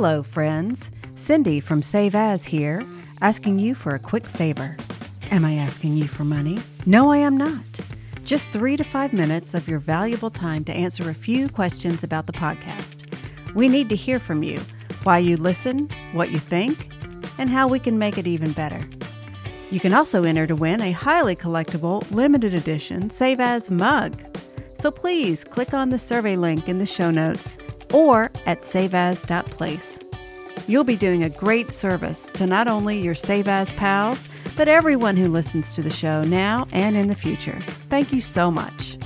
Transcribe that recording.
Hello, friends. Cindy from Save As here, asking you for a quick favor. Am I asking you for money? No, I am not. Just three to five minutes of your valuable time to answer a few questions about the podcast. We need to hear from you why you listen, what you think, and how we can make it even better. You can also enter to win a highly collectible limited edition Save As mug. So please click on the survey link in the show notes or at saveas.place. You'll be doing a great service to not only your Save As pals, but everyone who listens to the show now and in the future. Thank you so much.